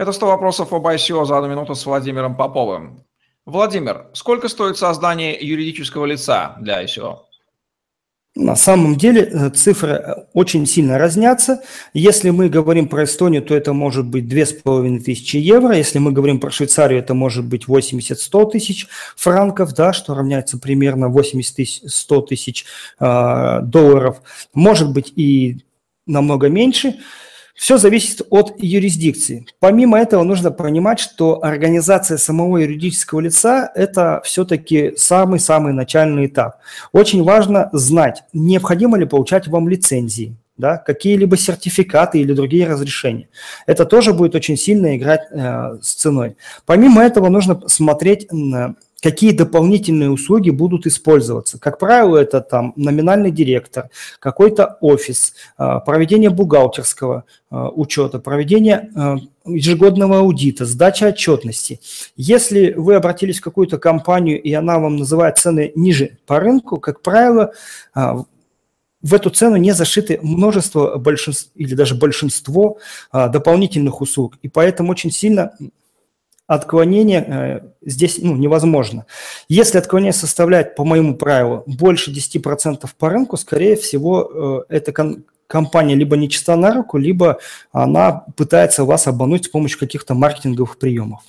Это 100 вопросов об ICO за одну минуту с Владимиром Поповым. Владимир, сколько стоит создание юридического лица для ICO? На самом деле э, цифры э, очень сильно разнятся. Если мы говорим про Эстонию, то это может быть 2500 евро. Если мы говорим про Швейцарию, это может быть 80-100 тысяч франков, да, что равняется примерно 80-100 тысяч э, долларов. Может быть и намного меньше. Все зависит от юрисдикции. Помимо этого нужно понимать, что организация самого юридического лица – это все-таки самый-самый начальный этап. Очень важно знать, необходимо ли получать вам лицензии, да, какие-либо сертификаты или другие разрешения. Это тоже будет очень сильно играть э, с ценой. Помимо этого нужно смотреть на какие дополнительные услуги будут использоваться. Как правило, это там номинальный директор, какой-то офис, а, проведение бухгалтерского а, учета, проведение а, ежегодного аудита, сдача отчетности. Если вы обратились в какую-то компанию, и она вам называет цены ниже по рынку, как правило, в эту цену не зашиты множество большинств, или даже большинство дополнительных услуг. И поэтому очень сильно отклонение э, здесь ну, невозможно. Если отклонение составляет, по моему правилу, больше 10% по рынку, скорее всего, э, эта компания либо не чиста на руку, либо она пытается вас обмануть с помощью каких-то маркетинговых приемов.